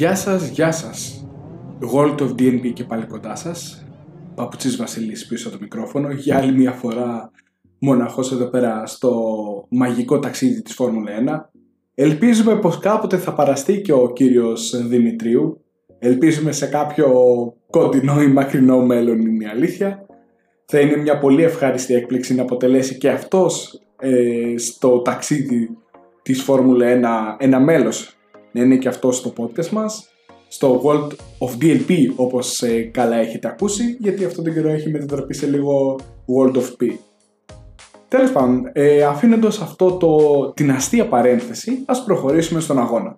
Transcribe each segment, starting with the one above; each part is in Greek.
Γεια σας, γεια σας. World of DNB και πάλι κοντά σας. Παπουτσής Βασίλης πίσω από το μικρόφωνο. Για άλλη μια φορά μοναχός εδώ πέρα στο μαγικό ταξίδι της Φόρμουλα 1. Ελπίζουμε πως κάποτε θα παραστεί και ο κύριος Δημητρίου. Ελπίζουμε σε κάποιο κοντινό ή μακρινό μέλλον είναι η αλήθεια. Θα είναι μια πολύ ευχάριστη έκπληξη να αποτελέσει και αυτός ε, στο ταξίδι της Φόρμουλα 1 ένα μέλος να είναι και αυτό στο podcast μας στο World of DLP όπως ε, καλά έχετε ακούσει γιατί αυτό τον καιρό έχει μετατραπεί σε λίγο World of P. Τέλος πάντων, ε, αφήνοντας αυτό το, την αστεία παρένθεση, ας προχωρήσουμε στον αγώνα.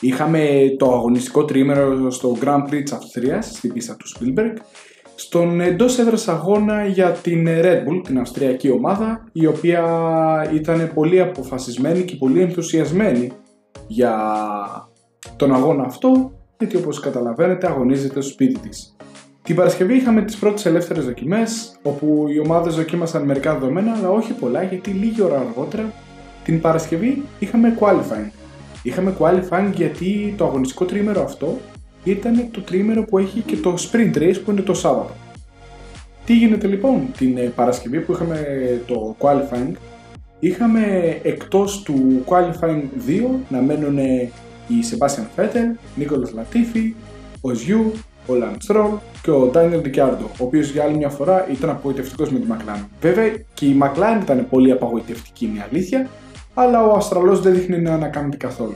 Είχαμε το αγωνιστικό τρίμερο στο Grand Prix της Αυστρίας, στην πίστα του Spielberg, στον εντός έδρας αγώνα για την Red Bull, την αυστριακή ομάδα, η οποία ήταν πολύ αποφασισμένη και πολύ ενθουσιασμένη για τον αγώνα αυτό, γιατί όπως καταλαβαίνετε αγωνίζεται στο σπίτι της. Την Παρασκευή είχαμε τις πρώτες ελεύθερες δοκιμές, όπου οι ομάδες δοκίμασαν μερικά δεδομένα, αλλά όχι πολλά, γιατί λίγη ώρα αργότερα, την Παρασκευή είχαμε qualifying. Είχαμε qualifying γιατί το αγωνιστικό τρίμερο αυτό ήταν το τρίμερο που έχει και το sprint race που είναι το Σάββατο. Τι γίνεται λοιπόν την ε, Παρασκευή που είχαμε το qualifying, είχαμε εκτός του qualifying 2 να μένουν η Sebastian Vettel, Nicolas Latifi, ο Ζιού, ο Lance και ο Daniel Ricciardo, ο οποίος για άλλη μια φορά ήταν απογοητευτικός με τη McLaren. Βέβαια και η McLaren ήταν πολύ απογοητευτική, είναι αλήθεια, αλλά ο Αστραλό δεν δείχνει να ανακάμεται καθόλου.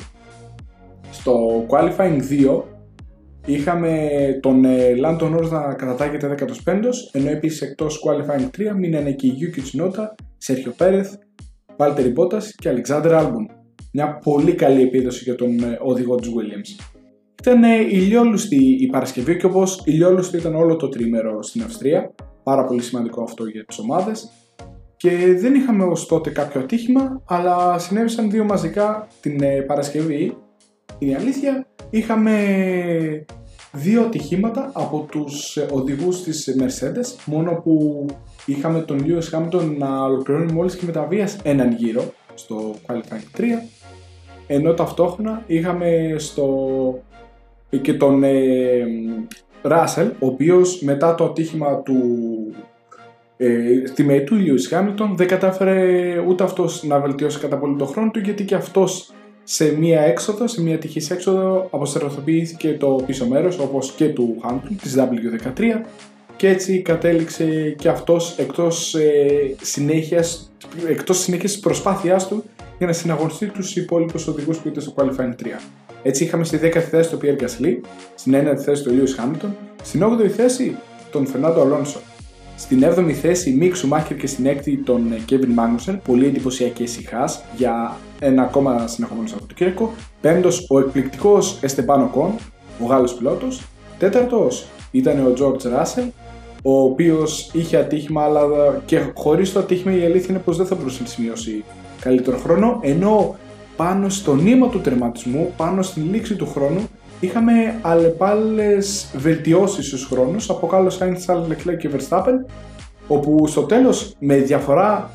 Στο Qualifying 2 είχαμε τον Lando Norris να κατατάγεται 15ο, ενώ επίσης εκτός Qualifying 3 μείνανε και η Yuki Tsunoda, Sergio Perez, Valtteri Bottas και Alexander Albon. Μια πολύ καλή επίδοση για τον ε, οδηγό του Williams. Ήταν ε, ηλιόλουστη η Παρασκευή και όπως ηλιόλουστη ήταν όλο το τρίμερο στην Αυστρία. Πάρα πολύ σημαντικό αυτό για τις ομάδες. Και δεν είχαμε ως τότε κάποιο ατύχημα, αλλά συνέβησαν δύο μαζικά την ε, Παρασκευή. Είναι η αλήθεια, είχαμε δύο ατυχήματα από τους οδηγούς της Mercedes, μόνο που είχαμε τον Lewis Hamilton να ολοκληρώνει μόλις και με τα βίας έναν γύρο στο Qualifying 3 ενώ ταυτόχρονα είχαμε στο και τον ε, Ράσελ, ο οποίος μετά το ατύχημα του ε, στη ΜΕΗ του Lewis Hamilton δεν κατάφερε ούτε αυτός να βελτιώσει κατά πολύ το χρόνο του γιατί και αυτός σε μία έξοδο, σε μία τυχής έξοδο αποστεροθοποιήθηκε το πίσω μέρος όπως και του Hamilton της W13 και έτσι κατέληξε και αυτός εκτός ε, συνέχειας εκτός συνέχειας της προσπάθειάς του για να συναγωνιστεί τους υπόλοιπους οδηγούς που ήταν στο Qualifying 3. Έτσι είχαμε στη 10η θέση τον Pierre Gasly, στην 9η θέση τον Lewis Hamilton, στην 8η θέση τον Fernando Alonso, στην 7η θέση Mick Schumacher και στην 6η τον Kevin Magnussen, πολύ εντυπωσιακές ησυχά για ένα ακόμα συνεχόμενο Σαββατοκύριακο. Πέμπτος ο εκπληκτικός Esteban Ocon, ο Γάλλος πιλότος. Τέταρτος ήταν ο George Russell, ο οποίος είχε ατύχημα, αλλά και χωρίς το ατύχημα η αλήθεια είναι πως δεν θα μπορούσε να σημειώσει καλύτερο χρόνο, ενώ πάνω στο νήμα του τερματισμού, πάνω στην λήξη του χρόνου, είχαμε αλλεπάλληλες βελτιώσεις στους χρόνους από Carlos Sainz, Charles Leclerc και Verstappen, όπου στο τέλος με διαφορά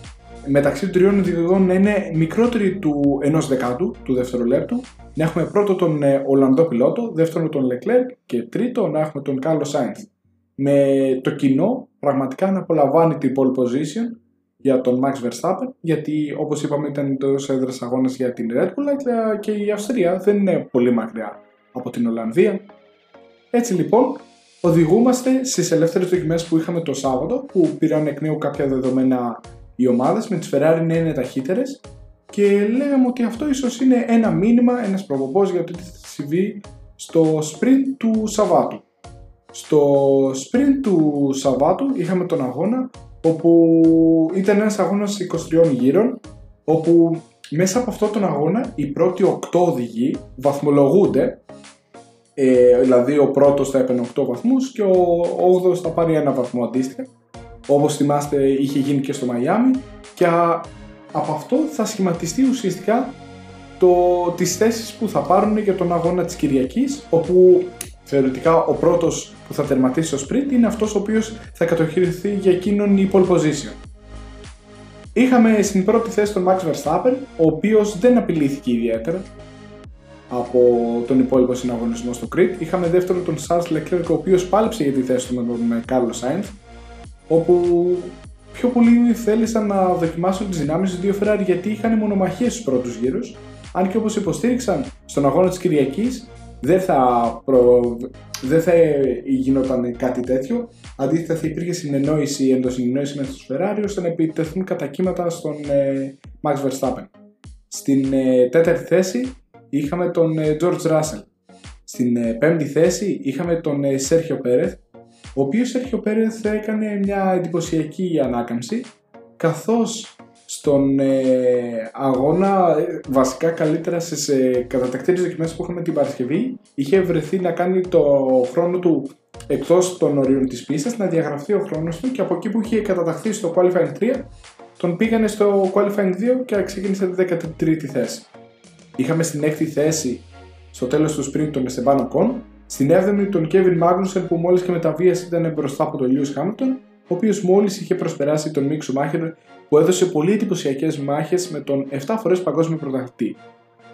μεταξύ των τριών οδηγών να είναι μικρότερη του ενός δεκάτου του δευτερολέπτου, να έχουμε πρώτο τον ε, Ολλανδό πιλότο, δεύτερο τον Leclerc και τρίτο να έχουμε τον Carlos Sainz. Με το κοινό πραγματικά να απολαμβάνει την pole position για τον Max Verstappen, γιατί όπως είπαμε ήταν εντός έδρας αγώνας για την Red Bull, αλλά και η Αυστρία δεν είναι πολύ μακριά από την Ολλανδία. Έτσι λοιπόν, οδηγούμαστε στις ελεύθερες δοκιμές που είχαμε το Σάββατο, που πήραν εκ νέου κάποια δεδομένα οι ομάδες, με τις Ferrari να είναι ταχύτερες και λέγαμε ότι αυτό ίσως είναι ένα μήνυμα, ένας προπομπός για το τι θα συμβεί στο sprint του Σαββάτου. Στο sprint του Σαββάτου είχαμε τον αγώνα όπου ήταν ένας αγώνας 23 γύρων, όπου μέσα από αυτόν τον αγώνα οι πρώτοι 8 οδηγοί βαθμολογούνται, ε, δηλαδή ο πρώτος θα έπαιρνε 8 βαθμούς και ο 8ος θα πάρει ένα βαθμό αντίστοιχα, όπως θυμάστε είχε γίνει και στο Μαϊάμι και από αυτό θα σχηματιστεί ουσιαστικά το, τις θέσεις που θα πάρουν για τον αγώνα της Κυριακής, όπου θεωρητικά ο πρώτος που θα τερματίσει στο sprint είναι αυτός ο οποίος θα κατοχυρηθεί για εκείνον η pole position. Είχαμε στην πρώτη θέση τον Max Verstappen, ο οποίος δεν απειλήθηκε ιδιαίτερα. από τον υπόλοιπο συναγωνισμό στο Crit. Είχαμε δεύτερο τον Charles Leclerc, ο οποίος πάλεψε για τη θέση του με τον Carlos Sainz, όπου πιο πολλοί θέλησαν να δοκιμάσουν τις δυνάμεις τους δύο Ferrari γιατί είχαν μονομαχίες στους πρώτους γύρους. Αν και όπως υποστήριξαν στον αγώνα της Κυριακής, δεν θα, προ... δεν θα γινόταν κάτι τέτοιο. Αντίθετα, θα υπήρχε συνεννόηση, εντοσυνεννόηση με του Ferrari ώστε να επιτεθούν κατά κύματα στον ε, Max Verstappen. Στην ε, τέταρτη θέση είχαμε τον ε, George Russell. Στην ε, πέμπτη θέση είχαμε τον ε, Sergio Perez, ο οποίος Sergio Perez έκανε μια εντυπωσιακή ανάκαμψη, καθώς στον αγώνα βασικά καλύτερα στις ε, κατατακτήρες δοκιμές που είχαμε την Παρασκευή είχε βρεθεί να κάνει το χρόνο του εκτός των ορίων της πίστας να διαγραφεί ο χρόνος του και από εκεί που είχε καταταχθεί στο Qualifying 3 τον πήγανε στο Qualifying 2 και ξεκίνησε τη 13η θέση. Είχαμε στην 6η θέση στο τέλος του sprint τον Esteban Ocon, στην 7η τον Kevin Magnussen που μόλις και με τα βία ήταν μπροστά από τον Lewis Hamilton, ο οποίος μόλις είχε προσπεράσει τον Mick Schumacher που έδωσε πολύ εντυπωσιακές μάχες με τον 7 φορές παγκόσμιο πρωταθλητή.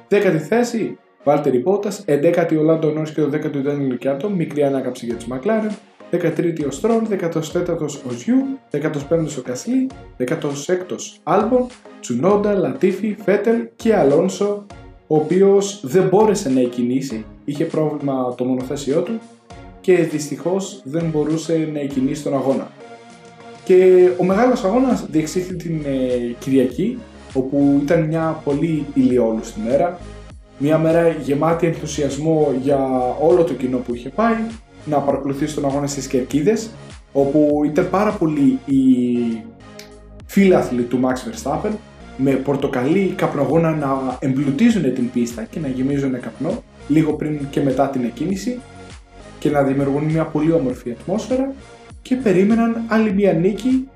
10η θέση Βάλτερη Bottas, 11η ο Lando Norris και το 10ο Daniel Ricciardo, μικρή ανάκαψη για τους McLaren, 13η ο Στρόλ, 14ο ο Ζιού, 15ο ο Κασλή, 16ο Άλμπον, Τσουνόντα, Λατίφη, Φέτελ και Αλόνσο ο οποίος δεν μπόρεσε να εκκινήσει, είχε πρόβλημα το μονοθέσιό του και δυστυχώς δεν μπορούσε να εκκινήσει τον αγώνα. Και ο μεγάλος αγώνας διεξήχθη την ε, Κυριακή, όπου ήταν μια πολύ ηλιόλουστη μέρα, μια μέρα γεμάτη ενθουσιασμό για όλο το κοινό που είχε πάει, να παρακολουθήσει τον αγώνα στις Κερκίδες, όπου ήταν πάρα πολλοί οι φίλαθλοι του Max Verstappen, με πορτοκαλί καπνογόνα να εμπλουτίζουν την πίστα και να γεμίζουν καπνό λίγο πριν και μετά την εκκίνηση και να δημιουργούν μια πολύ όμορφη ατμόσφαιρα και περίμεναν άλλη μια νίκη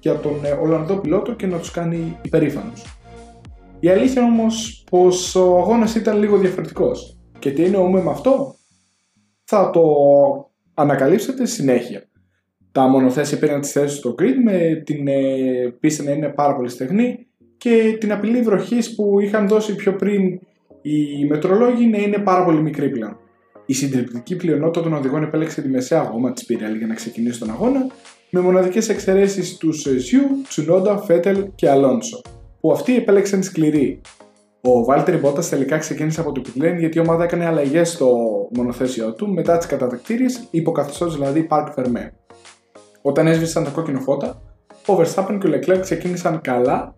για τον ε, Ολλανδό πιλότο και να τους κάνει υπερήφανους. Η αλήθεια όμως πως ο αγώνας ήταν λίγο διαφορετικός και τι εννοούμε με αυτό; Θα το ανακαλύψετε συνέχεια. Τα μονοθέσια πήραν τις θέσεις στο grid με την ε, πίστα να είναι πάρα πολύ στεγνή και την απειλή βροχής που είχαν δώσει πιο πριν οι μετρολόγοι να είναι πάρα πολύ μικρή πλέον. Η συντριπτική πλειονότητα των οδηγών επέλεξε τη μεσαία γόμα της Πιρέλη για να ξεκινήσει τον αγώνα, με μοναδικές εξαιρέσεις τους Ζιου, Τσουνόντα, Φέτελ και Αλόνσο, που αυτοί επέλεξαν σκληρή. Ο Βάλτερ Μπότας τελικά ξεκίνησε από το pit γιατί η ομάδα έκανε αλλαγές στο μονοθέσιο του μετά τις κατατακτήριες, υποκαθιστώ δηλαδή Park Fermé. Όταν έσβησαν τα κόκκινο φώτα, ο Verstappen και ο Leclerc ξεκίνησαν καλά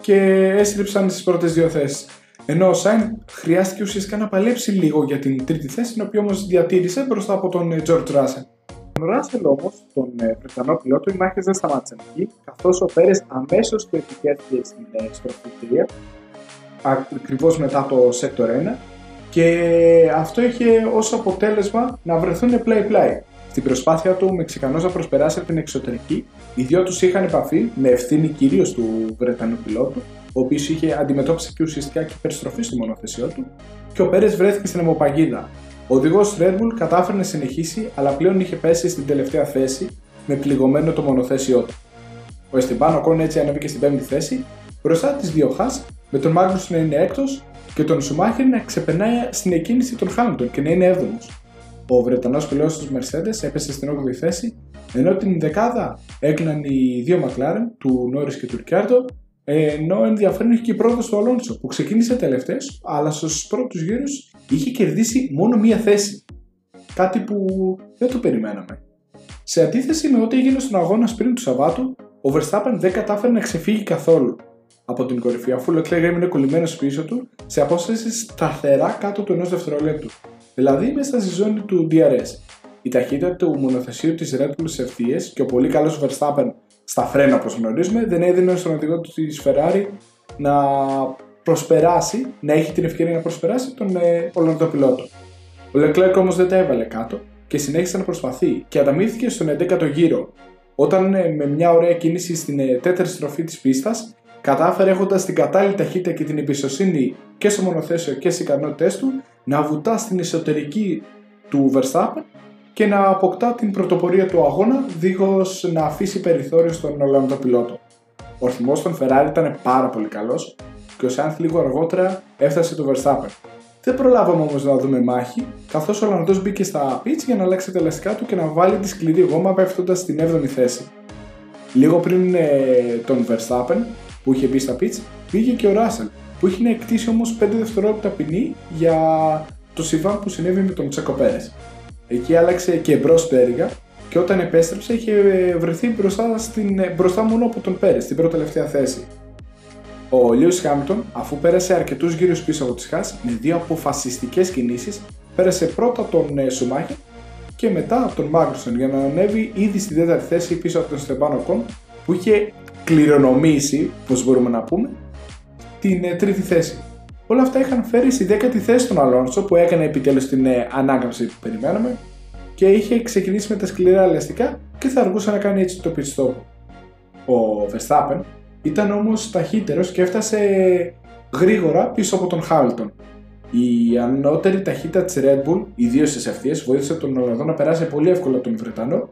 και έστριψαν στις πρώτες δύο θέσεις. Ενώ ο Σάιν χρειάστηκε ουσιαστικά να παλέψει λίγο για την τρίτη θέση, την οποία όμως διατήρησε μπροστά από τον George Russell. Τον Ράσελ όμως, τον ε, Βρετανό πιλότο, οι μάχε δεν σταμάτησαν εκεί, καθώς ο Πέρες αμέσως του επιτέθηκε στην ε, στροφή 3, ακριβώς μετά το Sector 1, και αυτό είχε ως αποτέλεσμα να βρεθούν πλάι-πλάι. Στην προσπάθεια του, ο Μεξικανός να προσπεράσει από την εξωτερική, οι δυο τους είχαν επαφή με ευθύνη κυρίως του Βρετανού πιλότου, ο οποίος είχε αντιμετώπισει και ουσιαστικά και περιστροφή στο μονοθεσιό του, και ο Πέρες βρέθηκε στην αιμοπαγίδα. Ο οδηγός Red Bull κατάφερε να συνεχίσει, αλλά πλέον είχε πέσει στην τελευταία θέση με πληγωμένο το μονοθέσιό του. Ο Εστιμπάν Κόν έτσι ανέβηκε στην πέμπτη θέση, μπροστά τη δύο Χάς, με τον Μάγκρου να είναι έκτος και τον Σουμάχερ να ξεπερνάει στην εκκίνηση των Χάμιλτον και να είναι έβδομος. Ο Βρετανός πιλότο του Mercedes έπεσε στην 8η θέση, ενώ την δεκάδα έκλειναν οι δύο McLaren, του Νόρι και του Ρικιάρντο, ενώ ενδιαφέρον είχε και η πρόοδος του Αλόνσο, που ξεκίνησε τελευταίος, αλλά στους πρώτους γύρους είχε κερδίσει μόνο μία θέση. Κάτι που δεν το περιμέναμε. Σε αντίθεση με ό,τι έγινε στον αγώνα πριν του Σαββάτου, ο Verstappen δεν κατάφερε να ξεφύγει καθόλου από την κορυφή, αφού ο Leclerc έμεινε κολλημένος πίσω του σε απόσταση σταθερά κάτω του ενός δευτερολέπτου δηλαδή μέσα στη ζώνη του DRS. Η ταχύτητα του μονοθεσίου της Red Bull σε ευθείε και ο πολύ καλός Verstappen στα φρένα όπως γνωρίζουμε δεν έδινε στον οδηγό του της Ferrari να προσπεράσει, να έχει την ευκαιρία να προσπεράσει τον ε, Ολλανδό πιλότο. Ο Leclerc όμως δεν τα έβαλε κάτω και συνέχισε να προσπαθεί και ανταμείφθηκε στον 11ο γύρο, όταν ε, με μια ωραία κίνηση στην ε, τέταρτη στροφή της πίστας κατάφερε έχοντας την κατάλληλη ταχύτητα και την εμπιστοσύνη και στο μονοθέσιο και στις ικανότητέ του να βουτά στην εσωτερική του Verstappen και να αποκτά την πρωτοπορία του αγώνα δίχως να αφήσει περιθώριο στον Ολλανδό πιλότο. Ο ρυθμός των Ferrari ήταν πάρα πολύ καλός και ο Σάνθ λίγο αργότερα έφτασε το Verstappen. Δεν προλάβαμε όμως να δούμε μάχη, καθώς ο Ολλανδός μπήκε στα pitch για να αλλάξει τα ελαστικά του και να βάλει τη σκληρή γόμα πέφτοντας στην 7η θέση. Λίγο πριν ε, τον Verstappen που είχε μπει στα pitch, πήγε και ο Russell που είχε να εκτίσει όμως 5 δευτερόλεπτα ποινή για το συμβάν που συνέβη με τον Τσέκο Πέρες. Εκεί άλλαξε και μπρος πέριγα και όταν επέστρεψε είχε βρεθεί μπροστά, στην, μπροστά μόνο από τον Πέρες, στην πρώτη τελευταία θέση. Ο Λίος Χάμιλτον, αφού πέρασε αρκετούς γύρους πίσω από τη Χάς με δύο αποφασιστικές κινήσεις, πέρασε πρώτα τον ε, Σουμάχη και μετά τον Μάγνουσον για να ανέβει ήδη στη τέταρτη θέση πίσω από τον Στεμπάνο Κον που είχε κληρονομήσει, πώς μπορούμε να πούμε, την ε, τρίτη θέση. Όλα αυτά είχαν φέρει στη δέκατη θέση τον Αλόνσο που έκανε επιτέλους την ε, ανάκαμψη που περιμέναμε και είχε ξεκινήσει με τα σκληρά ελαστικά και θα αργούσε να κάνει έτσι το pit stop. Ο Verstappen ήταν όμως ταχύτερος και έφτασε γρήγορα πίσω από τον Χάμιλτον. Η ανώτερη ταχύτητα της Red Bull, ιδίως στις ευθείες, βοήθησε τον Ολλανδό να περάσει πολύ εύκολα τον Βρετανό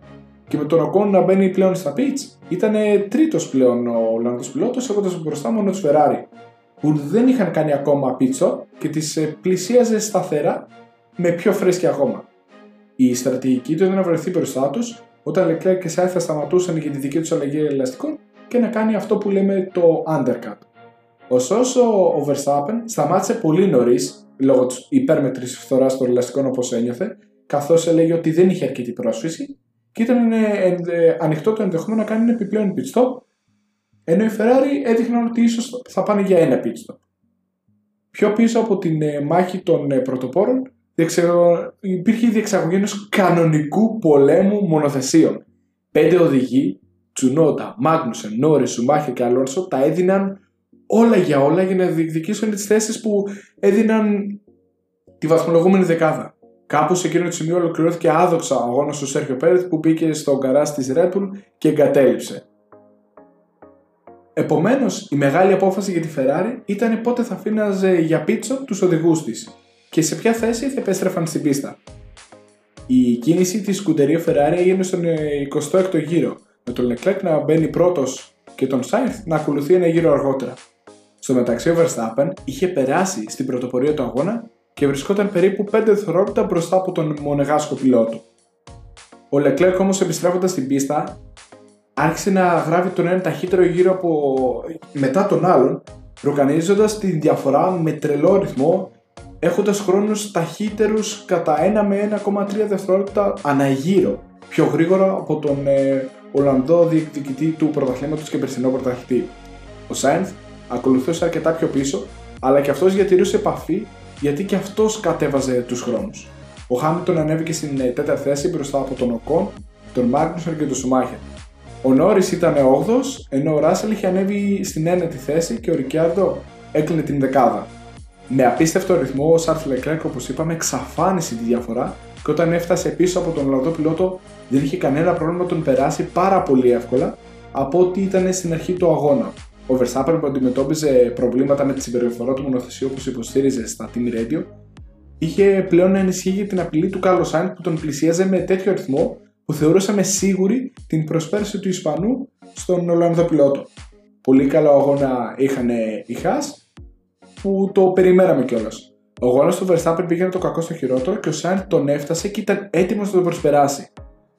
και με τον Οκόν να μπαίνει πλέον στα pitch, ήταν τρίτος πλέον ο Ολλανδό πιλότος, έχοντας μπροστά μόνο τους Ferrari, που δεν είχαν κάνει ακόμα πίτσο και τις πλησίαζε σταθερά με πιο φρέσκια ακόμα. Η στρατηγική του ήταν να βρεθεί μπροστά τους όταν Leclerc και Sainz θα σταματούσαν για τη δική τους αλλαγή ελαστικών και να κάνει αυτό που λέμε το undercut. Ωστόσο, ο Verstappen σταμάτησε πολύ νωρίς λόγω της υπέρμετρη φθοράς των ελαστικών όπως ένιωθε, καθώς έλεγε ότι δεν είχε αρκετή πρόσφυση και ήταν ε, ε, ανοιχτό το ενδεχόμενο να κάνει ένα επιπλέον pit stop, ενώ οι Ferrari έδειχναν ότι ίσως θα πάνε για ένα pit stop. Πιο πίσω από την ε, μάχη των πρωτοπόρων υπήρχε η διεξαγωγή ενός κανονικού πολέμου μονοθεσίων. Πέντε οδηγοί Τσουνότα, Μάγνουσεν, Νόρις, Σουμάχερ και Αλόνσο τα έδιναν όλα για όλα για να διεκδικήσουν τις θέσεις που έδιναν τη βαθμολογούμενη δεκάδα. Κάπου σε εκείνο το σημείο ολοκληρώθηκε άδοξα ο αγώνας του Σέρχιο Πέρεθ που μπήκε στο γκαρά της Ρέπουλ και εγκατέλειψε. Επομένως, η μεγάλη απόφαση για τη Ferrari ήταν πότε θα αφήναζε για πίτσο τους οδηγούς της και σε ποια θέση θα επέστρεφαν στην πίστα. Η κίνηση της σκουτερία Ferrari έγινε στον 26ο ε, γύρο, με τον Leclerc να μπαίνει πρώτος και τον Sainz να ακολουθεί ένα γύρο αργότερα. Στο μεταξύ, ο Verstappen είχε περάσει στην πρωτοπορία του αγώνα και βρισκόταν περίπου 5 δευτερόλεπτα μπροστά από τον μονεγάσκο πιλότο. Ο Leclerc όμως επιστρέφοντας στην πίστα άρχισε να γράφει τον ένα ταχύτερο γύρο από μετά τον άλλον, ροκανίζοντας τη διαφορά με τρελό ρυθμό, έχοντας χρόνους ταχύτερους κατά 1 με 1,3 δευτερόλεπτα αναγύρω, πιο γρήγορα από τον ε, Ολλανδό διεκδικητή του πρωταθλήματος και περσινό πρωταθλητή. Ο Σάινθ ακολουθούσε αρκετά πιο πίσω, αλλά και αυτός διατηρούσε επαφή γιατί και αυτός κατέβαζε τους χρόνους. Ο Χάμιλτον ανέβηκε στην ε, τέταρτη θέση μπροστά από τον Οκόν, τον Μάγνουσον και τον Σουμάχερ. Ο Νόρις ήταν 8ο, ενώ ο Ράσελ είχε ανέβει στην ένατη θέση και ο Ρικιάρντο έκλεινε την δεκάδα. Με απίστευτο ρυθμό, ο Σάρφ Λεκλέκ, όπως είπαμε, εξαφάνισε τη διαφορά και όταν έφτασε πίσω από τον Ολλανδό πιλότο δεν είχε κανένα πρόβλημα να τον περάσει πάρα πολύ εύκολα από ό,τι ήταν στην αρχή του αγώνα. Ο Verstappen που αντιμετώπιζε προβλήματα με τη συμπεριφορά του μονοθεσίου που υποστήριζε στα Team Radio είχε πλέον να ενισχύει την απειλή του Carlos Sainz που τον πλησίαζε με τέτοιο αριθμό που θεωρούσαμε σίγουρη την προσπέραση του Ισπανού στον Ολλανδό πιλότο. Πολύ καλό αγώνα είχαν οι Haas που το περιμέναμε κιόλας. Ο αγώνα του Verstappen πήγαινε το κακό στο χειρότερο και ο Σάιντ τον έφτασε και ήταν έτοιμος να τον προσπεράσει.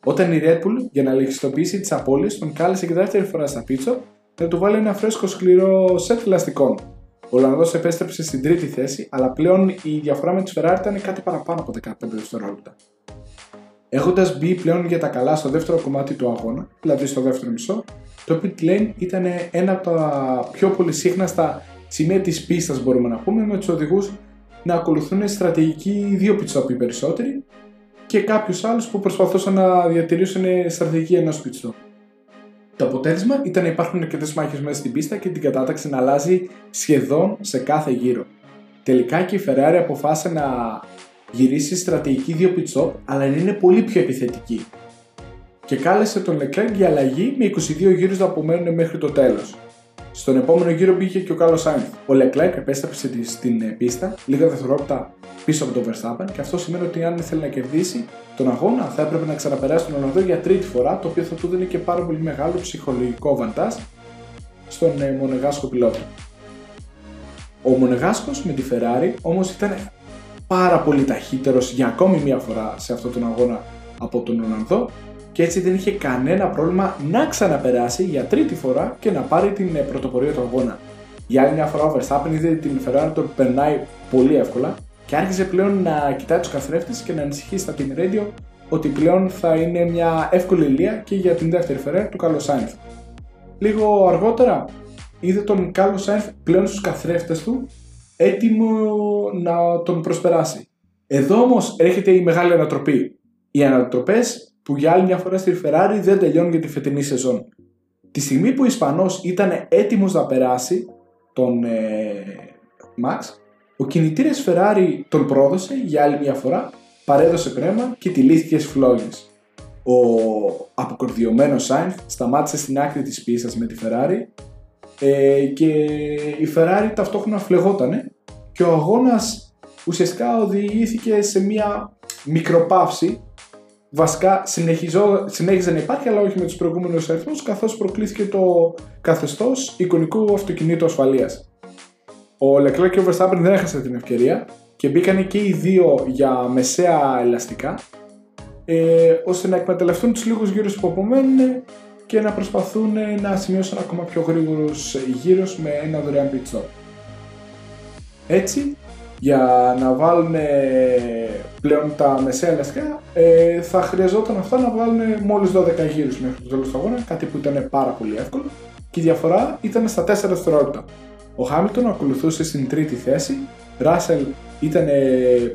Όταν η Red Bull για να λογιστοποιήσει τις απώλειες τον κάλεσε και δεύτερη φορά στα πίτσο να του βάλει ένα φρέσκο σκληρό σετ ελαστικών. Ο Ολλανδός επέστρεψε στην τρίτη θέση, αλλά πλέον η διαφορά με τη Ferrari ήταν κάτι παραπάνω από 15 δευτερόλεπτα. Έχοντας μπει πλέον για τα καλά στο δεύτερο κομμάτι του αγώνα, δηλαδή στο δεύτερο μισό, το pit lane ήταν ένα από τα πιο πολύ σύχναστα σημεία της πίστας, μπορούμε να πούμε, με τους οδηγούς να ακολουθούν στρατηγική δύο πιτσόπι περισσότεροι και κάποιους άλλους που προσπαθούσαν να διατηρήσουν στρατηγική ενός πιτσόπι. Το αποτέλεσμα ήταν να υπάρχουν αρκετές μάχες μέσα στην πίστα και την κατάταξη να αλλάζει σχεδόν σε κάθε γύρο. Τελικά και η Ferrari αποφάσισε να γυρίσει στρατηγική δύο pit αλλά να είναι πολύ πιο επιθετική. Και κάλεσε τον Leclerc για αλλαγή με 22 γύρους να απομένουν μέχρι το τέλος. Στον επόμενο γύρο μπήκε και ο Κάρλος Σάινθ. Ο Leclerc επέστρεψε στην ε, πίστα λίγα δευτερόλεπτα πίσω από τον Verstappen και αυτό σημαίνει ότι αν ήθελε να κερδίσει τον αγώνα θα έπρεπε να ξαναπεράσει τον Ολλανδό για τρίτη φορά, το οποίο θα του δίνει και πάρα πολύ μεγάλο ψυχολογικό βαντάζ στον ε, Μονεγάσκο πιλότο. Ο Μονεγάσκος με τη Ferrari όμως ήταν πάρα πολύ ταχύτερος για ακόμη μία φορά σε αυτόν τον αγώνα από τον Ολλανδό και έτσι δεν είχε κανένα πρόβλημα να ξαναπεράσει για τρίτη φορά και να πάρει την ε, πρωτοπορία του αγώνα. Για άλλη μια φορά ο Verstappen είδε την Ferrari τον περνάει πολύ εύκολα και άρχισε πλέον να κοιτάει τους καθρέφτες και να ανησυχεί στα Team Radio ότι πλέον θα είναι μια εύκολη λία και για την δεύτερη Ferrari του Carlos Sainz. Λίγο αργότερα είδε τον Carlos Sainz πλέον στους καθρέφτες του έτοιμο να τον προσπεράσει. Εδώ όμως έρχεται η μεγάλη ανατροπή. Οι ανατροπές που για άλλη μια φορά στη Ferrari δεν τελειώνουν για τη φετινή σεζόν. Τη στιγμή που ο Ισπανός ήταν έτοιμος να περάσει τον ε, Max, ο κινητήρας Ferrari τον πρόδωσε για άλλη μια φορά, παρέδωσε κρέμα και τυλίχθηκε στις φλόγες. Ο αποκορδιωμένος Sainz σταμάτησε στην άκρη της πίστας με τη Ferrari ε, και η Ferrari ταυτόχρονα φλεγότανε και ο αγώνας ουσιαστικά οδηγήθηκε σε μια μικροπαύση βασικά συνέχιζε να υπάρχει αλλά όχι με τους προηγούμενους αριθμούς καθώς προκλήθηκε το καθεστώς εικονικού αυτοκινήτου ασφαλείας. Ο Leclerc και ο Verstappen δεν έχασαν την ευκαιρία και μπήκαν και οι δύο για μεσαία ελαστικά ε, ώστε να εκμεταλλευτούν τους λίγους γύρους που απομένουν και να προσπαθούν να σημειώσουν ακόμα πιο γρήγορους γύρους με ένα δωρεάν pit stop. Έτσι, για να βάλουν πλέον τα μεσαία ελαστικά ε, θα χρειαζόταν αυτά να βάλουν μόλις 12 γύρους μέχρι το τέλος του αγώνα, κάτι που ήταν πάρα πολύ εύκολο και η διαφορά ήταν στα 4 δευτερόλεπτα. Ο Χάμιλτον ακολουθούσε στην τρίτη θέση, Ράσελ ήταν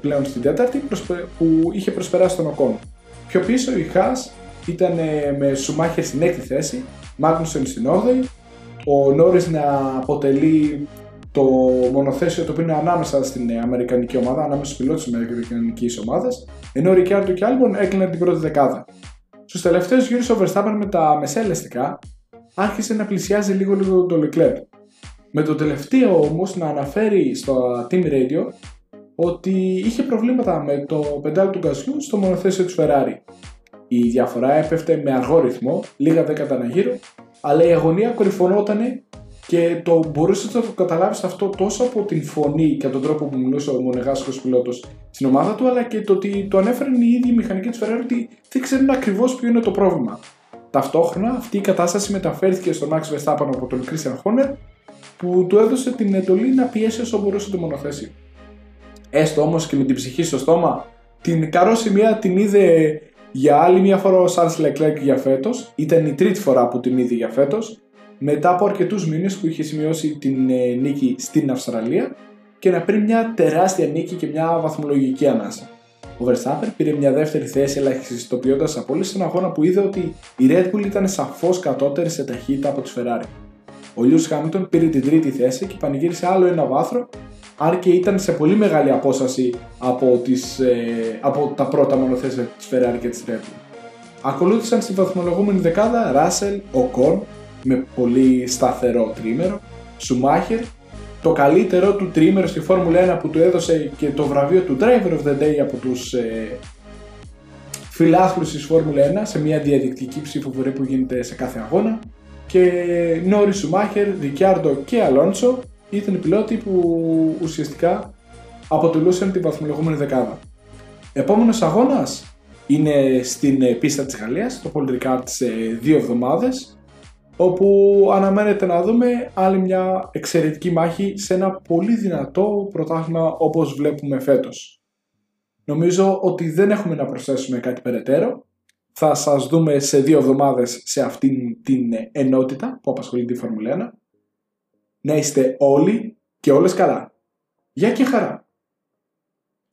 πλέον στην τέταρτη που είχε προσπεράσει τον Οκόν. Πιο πίσω η Χάς ήταν με Σουμάχερ στην έκτη θέση, Μάγνουσεν στην 8η, ο Νόρις να αποτελεί το μονοθέσιο το οποίο είναι ανάμεσα στην Αμερικανική ομάδα, ανάμεσα στους πιλότους της Αμερικανικής ομάδας, ενώ ο Ρικιάρντο και Άλμπον έκλειναν την πρώτη δεκάδα. Στους τελευταίους γύρους ο Verstappen με τα μεσέλεστικά άρχισε να πλησιάζει λίγο λίγο το Leclerc. Με το τελευταίο όμως να αναφέρει στο Team Radio ότι είχε προβλήματα με το πεντάλ του γκασιού στο μονοθέσιο του Ferrari. Η διαφορά έπεφτε με αργό ρυθμό, λίγα δέκατα ένα γύρο, αλλά η αγωνία κορυφωνόταν και το μπορούσε να το καταλάβεις αυτό τόσο από την φωνή και από τον τρόπο που μιλούσε ο μονεγάσκο πιλότος στην ομάδα του, αλλά και το ότι το ανέφεραν οι ίδιοι μηχανικοί της Ferrari ότι δεν ξέρουν ακριβώς ποιο είναι το πρόβλημα. Ταυτόχρονα αυτή η κατάσταση μεταφέρθηκε στον Max Verstappen από τον Christian Horner που του έδωσε την εντολή να πιέσει όσο μπορούσε το μονοθέσιο. Έστω όμως και με την ψυχή στο στόμα, την καρόσημια την είδε για άλλη μια φορά ο Charles Leclerc για φέτος, ήταν η τρίτη φορά που την είδε για φέτος, μετά από αρκετούς μήνες που είχε σημειώσει την ε, νίκη στην Αυστραλία και να πριν μια τεράστια νίκη και μια βαθμολογική ανάσα. Ο Verstappen πήρε μια δεύτερη θέση ελαχιστοποιώντας απόλυση στον αγώνα που είδε ότι η Red Bull ήταν σαφώς κατώτερη σε ταχύτητα από τη Ferrari. Ο Lewis Hamilton πήρε την τρίτη θέση και πανηγύρισε άλλο ένα βάθρο, αν και ήταν σε πολύ μεγάλη απόσταση από, τις, ε, από τα πρώτα μονοθέσια της Ferrari και της Red Bull. Ακολούθησαν στη βαθμολογούμενη δεκάδα Russell, Ocon, με πολύ σταθερό τρίμερο. Σουμάχερ, το καλύτερο του τρίμερο στη Φόρμουλα 1 που του έδωσε και το βραβείο του Driver of the Day από τους ε, φιλάθλους της Φόρμουλα 1 σε μια διαδικτική ψηφοφορία που γίνεται σε κάθε αγώνα και Νόρις Σουμάχερ, Ρικιάρντο και Αλόνσο ήταν οι πιλότοι που ουσιαστικά αποτελούσαν την βαθμολογούμενη δεκάδα. Επόμενος αγώνας είναι στην ε, πίστα της Γαλλίας, το Paul Ricard σε δύο εβδομάδες όπου αναμένεται να δούμε άλλη μια εξαιρετική μάχη σε ένα πολύ δυνατό πρωτάθλημα όπως βλέπουμε φέτος. Νομίζω ότι δεν έχουμε να προσθέσουμε κάτι περαιτέρω. Θα σας δούμε σε δύο εβδομάδες σε αυτήν την ενότητα που απασχολεί τη Φόρμουλα 1. Να είστε όλοι και όλες καλά. Γεια και χαρά!